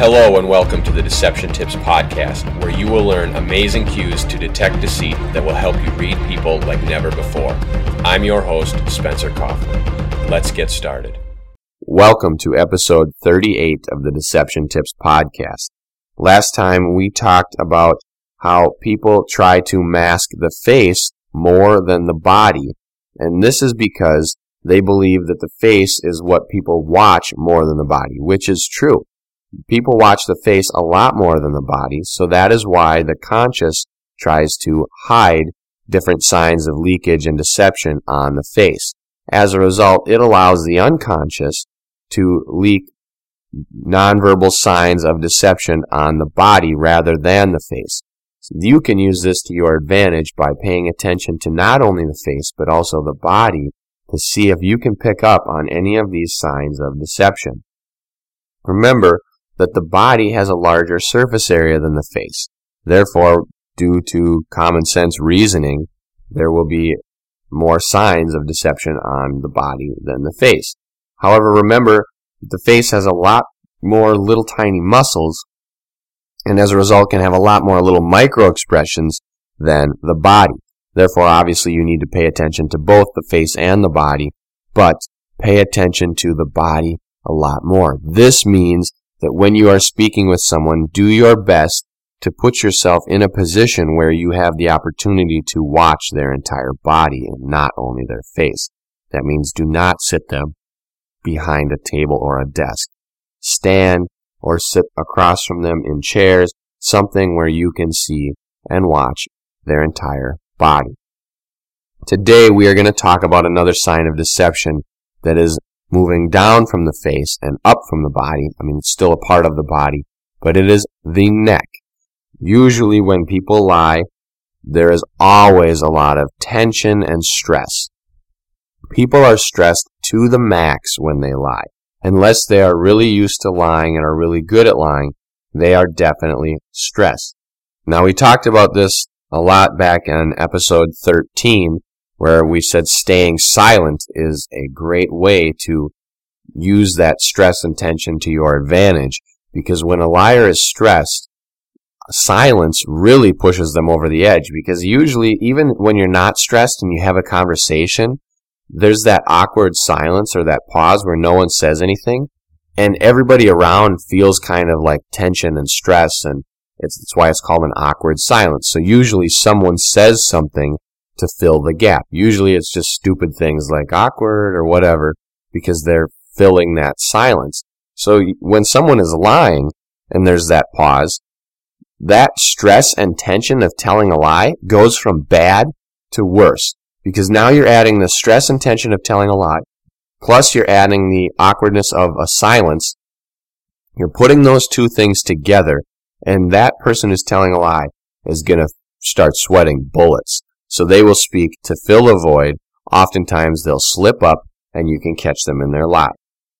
Hello, and welcome to the Deception Tips Podcast, where you will learn amazing cues to detect deceit that will help you read people like never before. I'm your host, Spencer Coffman. Let's get started. Welcome to episode 38 of the Deception Tips Podcast. Last time we talked about how people try to mask the face more than the body, and this is because they believe that the face is what people watch more than the body, which is true. People watch the face a lot more than the body, so that is why the conscious tries to hide different signs of leakage and deception on the face. As a result, it allows the unconscious to leak nonverbal signs of deception on the body rather than the face. So you can use this to your advantage by paying attention to not only the face but also the body to see if you can pick up on any of these signs of deception. Remember, that the body has a larger surface area than the face. Therefore, due to common sense reasoning, there will be more signs of deception on the body than the face. However, remember that the face has a lot more little tiny muscles and as a result can have a lot more little micro expressions than the body. Therefore, obviously you need to pay attention to both the face and the body, but pay attention to the body a lot more. This means that when you are speaking with someone, do your best to put yourself in a position where you have the opportunity to watch their entire body and not only their face. That means do not sit them behind a table or a desk. Stand or sit across from them in chairs, something where you can see and watch their entire body. Today we are going to talk about another sign of deception that is moving down from the face and up from the body. I mean, it's still a part of the body, but it is the neck. Usually when people lie, there is always a lot of tension and stress. People are stressed to the max when they lie. Unless they are really used to lying and are really good at lying, they are definitely stressed. Now we talked about this a lot back in episode 13 where we said staying silent is a great way to use that stress and tension to your advantage. Because when a liar is stressed, silence really pushes them over the edge. Because usually, even when you're not stressed and you have a conversation, there's that awkward silence or that pause where no one says anything. And everybody around feels kind of like tension and stress. And it's, it's why it's called an awkward silence. So usually someone says something to fill the gap. Usually it's just stupid things like awkward or whatever because they're filling that silence. So when someone is lying and there's that pause, that stress and tension of telling a lie goes from bad to worse because now you're adding the stress and tension of telling a lie plus you're adding the awkwardness of a silence. You're putting those two things together and that person who's telling a lie is going to start sweating bullets. So they will speak to fill a void. Oftentimes they'll slip up and you can catch them in their lie.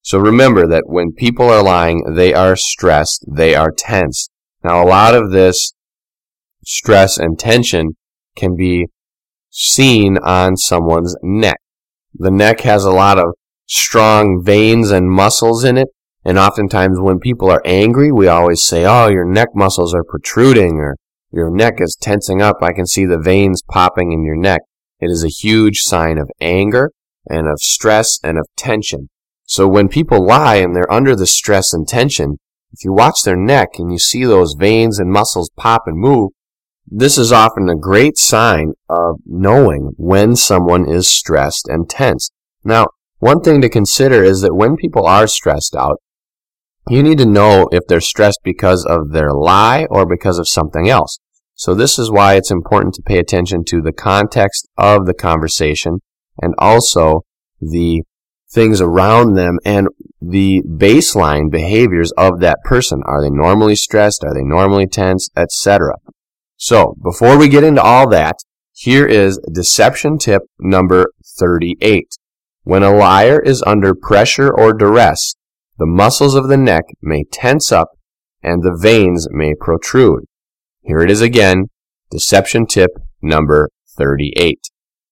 So remember that when people are lying, they are stressed, they are tense. Now a lot of this stress and tension can be seen on someone's neck. The neck has a lot of strong veins and muscles in it. And oftentimes when people are angry, we always say, oh, your neck muscles are protruding or your neck is tensing up. I can see the veins popping in your neck. It is a huge sign of anger and of stress and of tension. So when people lie and they're under the stress and tension, if you watch their neck and you see those veins and muscles pop and move, this is often a great sign of knowing when someone is stressed and tense. Now, one thing to consider is that when people are stressed out, you need to know if they're stressed because of their lie or because of something else. So this is why it's important to pay attention to the context of the conversation and also the things around them and the baseline behaviors of that person. Are they normally stressed? Are they normally tense? Etc. So before we get into all that, here is deception tip number 38. When a liar is under pressure or duress, the muscles of the neck may tense up and the veins may protrude. Here it is again, deception tip number 38.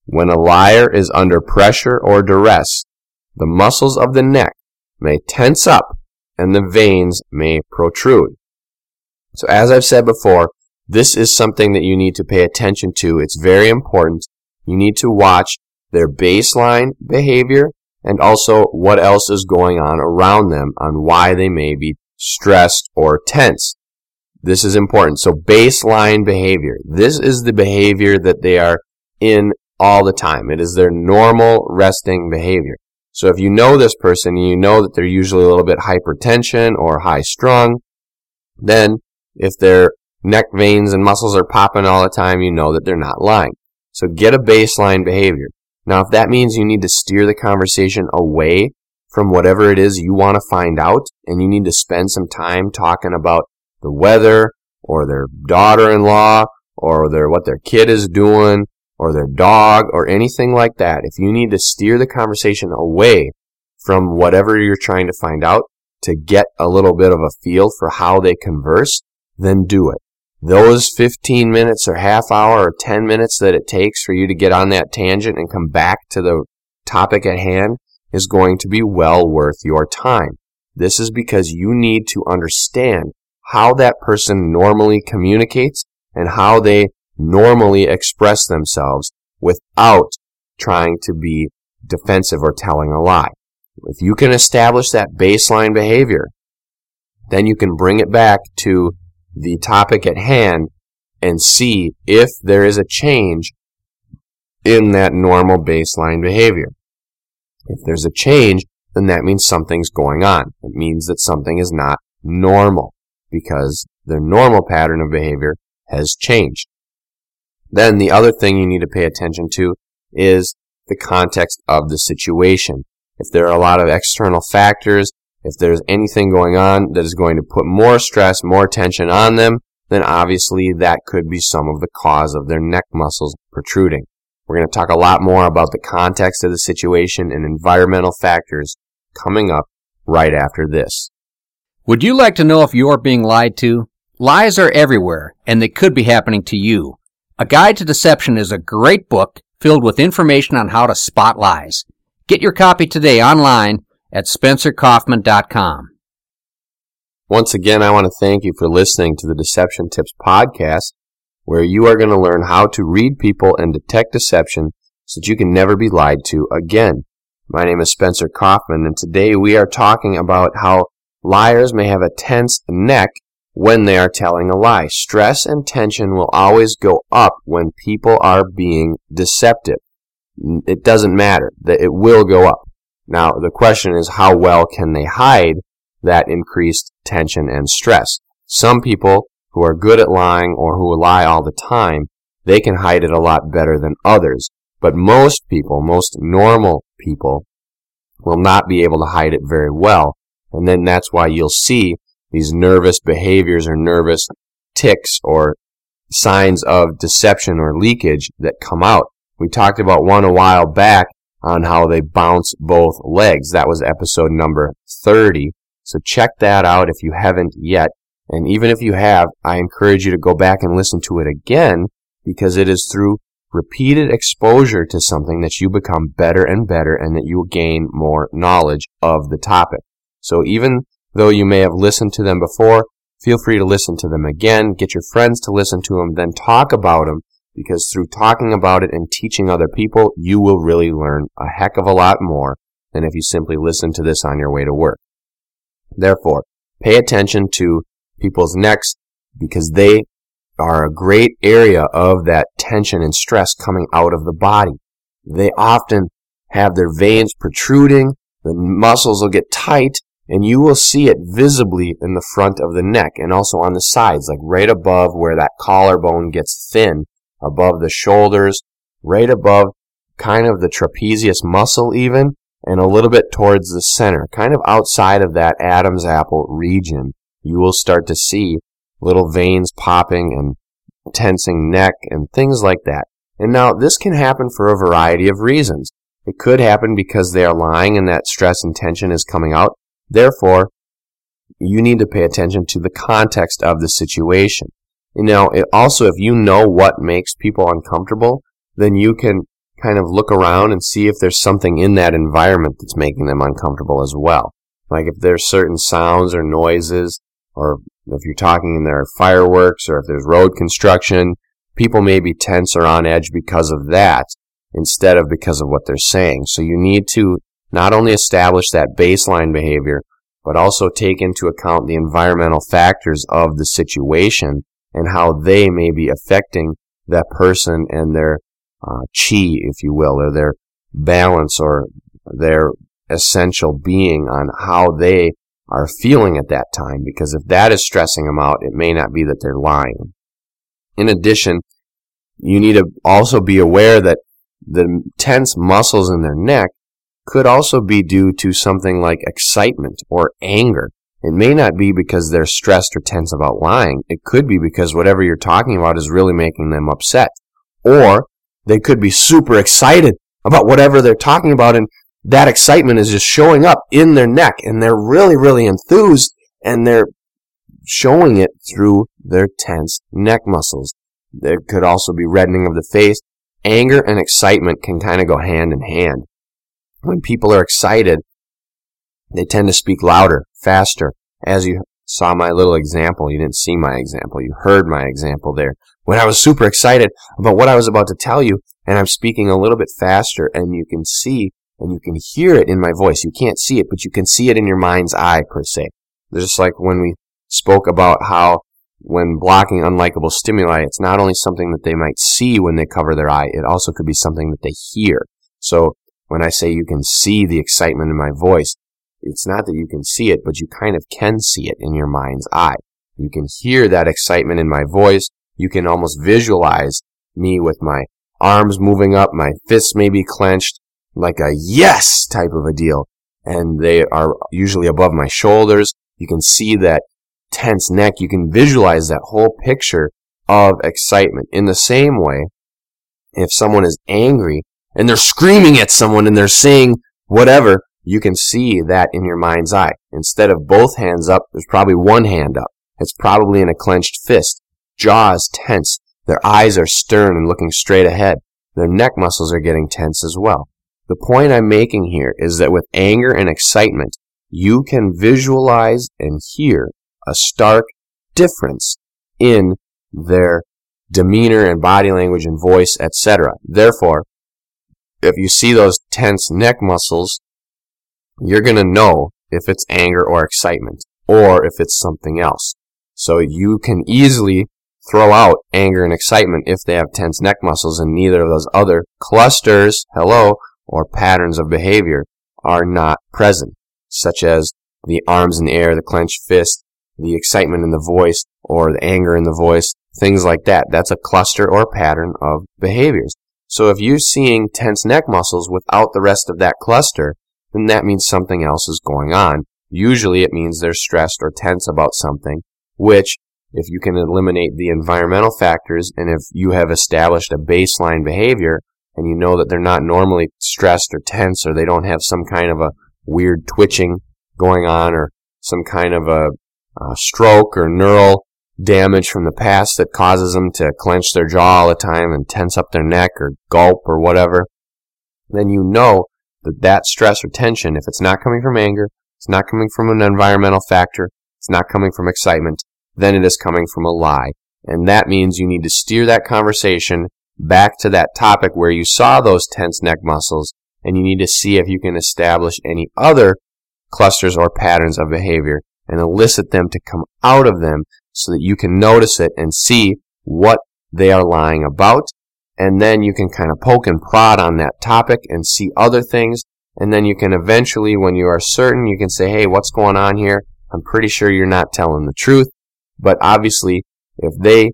When a liar is under pressure or duress, the muscles of the neck may tense up and the veins may protrude. So as I've said before, this is something that you need to pay attention to. It's very important. You need to watch their baseline behavior and also what else is going on around them on why they may be stressed or tense. This is important. So baseline behavior. This is the behavior that they are in all the time. It is their normal resting behavior. So if you know this person and you know that they're usually a little bit hypertension or high strung, then if their neck veins and muscles are popping all the time, you know that they're not lying. So get a baseline behavior. Now, if that means you need to steer the conversation away from whatever it is you want to find out, and you need to spend some time talking about the weather, or their daughter-in-law, or their what their kid is doing, or their dog, or anything like that, if you need to steer the conversation away from whatever you're trying to find out to get a little bit of a feel for how they converse, then do it those 15 minutes or half hour or 10 minutes that it takes for you to get on that tangent and come back to the topic at hand is going to be well worth your time. This is because you need to understand how that person normally communicates and how they normally express themselves without trying to be defensive or telling a lie. If you can establish that baseline behavior, then you can bring it back to the topic at hand and see if there is a change in that normal baseline behavior. If there's a change, then that means something's going on. It means that something is not normal because the normal pattern of behavior has changed. Then the other thing you need to pay attention to is the context of the situation. If there are a lot of external factors if there's anything going on that is going to put more stress, more tension on them, then obviously that could be some of the cause of their neck muscles protruding. We're going to talk a lot more about the context of the situation and environmental factors coming up right after this. Would you like to know if you're being lied to? Lies are everywhere, and they could be happening to you. A Guide to Deception is a great book filled with information on how to spot lies. Get your copy today online at spencercoffman.com. Once again, I want to thank you for listening to the Deception Tips podcast, where you are going to learn how to read people and detect deception so that you can never be lied to again. My name is Spencer Coffman, and today we are talking about how liars may have a tense neck when they are telling a lie. Stress and tension will always go up when people are being deceptive. It doesn't matter. It will go up. Now, the question is how well can they hide that increased tension and stress? Some people who are good at lying or who lie all the time, they can hide it a lot better than others. But most people, most normal people, will not be able to hide it very well. And then that's why you'll see these nervous behaviors or nervous tics or signs of deception or leakage that come out. We talked about one a while back on how they bounce both legs. That was episode number 30. So check that out if you haven't yet. And even if you have, I encourage you to go back and listen to it again because it is through repeated exposure to something that you become better and better and that you gain more knowledge of the topic. So even though you may have listened to them before, feel free to listen to them again, get your friends to listen to them, then talk about them because through talking about it and teaching other people, you will really learn a heck of a lot more than if you simply listen to this on your way to work. Therefore, pay attention to people's necks because they are a great area of that tension and stress coming out of the body. They often have their veins protruding, the muscles will get tight, and you will see it visibly in the front of the neck and also on the sides, like right above where that collarbone gets thin above the shoulders, right above kind of the trapezius muscle even, and a little bit towards the center, kind of outside of that Adam's apple region. You will start to see little veins popping and tensing neck and things like that. And now this can happen for a variety of reasons. It could happen because they are lying and that stress and tension is coming out. Therefore, you need to pay attention to the context of the situation. You know, it also, if you know what makes people uncomfortable, then you can kind of look around and see if there's something in that environment that's making them uncomfortable as well. Like if there's certain sounds or noises, or if you're talking and there are fireworks, or if there's road construction, people may be tense or on edge because of that instead of because of what they're saying. So you need to not only establish that baseline behavior, but also take into account the environmental factors of the situation and how they may be affecting that person and their uh, chi, if you will, or their balance or their essential being on how they are feeling at that time. Because if that is stressing them out, it may not be that they're lying. In addition, you need to also be aware that the tense muscles in their neck could also be due to something like excitement or anger. It may not be because they're stressed or tense about lying. It could be because whatever you're talking about is really making them upset. Or they could be super excited about whatever they're talking about and that excitement is just showing up in their neck and they're really, really enthused and they're showing it through their tense neck muscles. There could also be reddening of the face. Anger and excitement can kind of go hand in hand. When people are excited, they tend to speak louder, faster. As you saw my little example, you didn't see my example, you heard my example there. When I was super excited about what I was about to tell you, and I'm speaking a little bit faster, and you can see and you can hear it in my voice. You can't see it, but you can see it in your mind's eye, per se. Just like when we spoke about how when blocking unlikable stimuli, it's not only something that they might see when they cover their eye, it also could be something that they hear. So when I say you can see the excitement in my voice, it's not that you can see it, but you kind of can see it in your mind's eye. You can hear that excitement in my voice. You can almost visualize me with my arms moving up, my fists may be clenched, like a yes type of a deal. And they are usually above my shoulders. You can see that tense neck. You can visualize that whole picture of excitement. In the same way, if someone is angry and they're screaming at someone and they're saying whatever, you can see that in your mind's eye. Instead of both hands up, there's probably one hand up. It's probably in a clenched fist. Jaws tense. Their eyes are stern and looking straight ahead. Their neck muscles are getting tense as well. The point I'm making here is that with anger and excitement, you can visualize and hear a stark difference in their demeanor and body language and voice, etc. Therefore, if you see those tense neck muscles, you're going to know if it's anger or excitement or if it's something else. So you can easily throw out anger and excitement if they have tense neck muscles and neither of those other clusters, hello, or patterns of behavior are not present, such as the arms in the air, the clenched fist, the excitement in the voice or the anger in the voice, things like that. That's a cluster or pattern of behaviors. So if you're seeing tense neck muscles without the rest of that cluster, then that means something else is going on. Usually it means they're stressed or tense about something, which if you can eliminate the environmental factors and if you have established a baseline behavior and you know that they're not normally stressed or tense or they don't have some kind of a weird twitching going on or some kind of a uh, stroke or neural damage from the past that causes them to clench their jaw all the time and tense up their neck or gulp or whatever, then you know that that stress or tension, if it's not coming from anger, it's not coming from an environmental factor, it's not coming from excitement, then it is coming from a lie. And that means you need to steer that conversation back to that topic where you saw those tense neck muscles and you need to see if you can establish any other clusters or patterns of behavior and elicit them to come out of them so that you can notice it and see what they are lying about. And then you can kind of poke and prod on that topic and see other things. And then you can eventually, when you are certain, you can say, hey, what's going on here? I'm pretty sure you're not telling the truth. But obviously, if they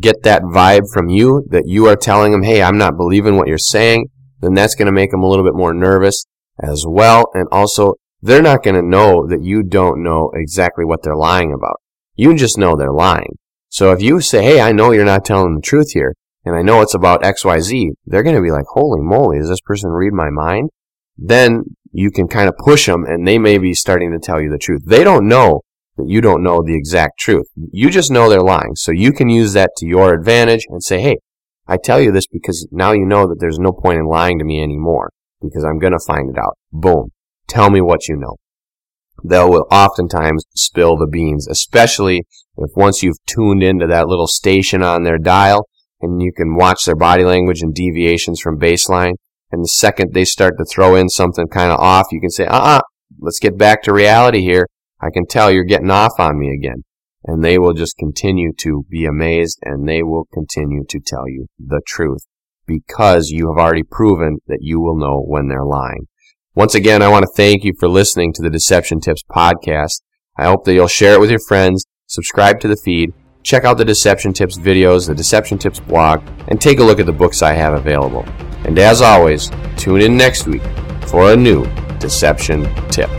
get that vibe from you that you are telling them, hey, I'm not believing what you're saying, then that's going to make them a little bit more nervous as well. And also, they're not going to know that you don't know exactly what they're lying about. You just know they're lying. So if you say, hey, I know you're not telling the truth here, and I know it's about XYZ, they're going to be like, holy moly, does this person read my mind? Then you can kind of push them and they may be starting to tell you the truth. They don't know that you don't know the exact truth. You just know they're lying. So you can use that to your advantage and say, hey, I tell you this because now you know that there's no point in lying to me anymore because I'm going to find it out. Boom. Tell me what you know. they will oftentimes spill the beans, especially if once you've tuned into that little station on their dial and you can watch their body language and deviations from baseline. And the second they start to throw in something kind of off, you can say, uh-uh, let's get back to reality here. I can tell you're getting off on me again. And they will just continue to be amazed and they will continue to tell you the truth because you have already proven that you will know when they're lying. Once again, I want to thank you for listening to the Deception Tips podcast. I hope that you'll share it with your friends, subscribe to the feed, check out the Deception Tips videos, the Deception Tips blog, and take a look at the books I have available. And as always, tune in next week for a new Deception Tip.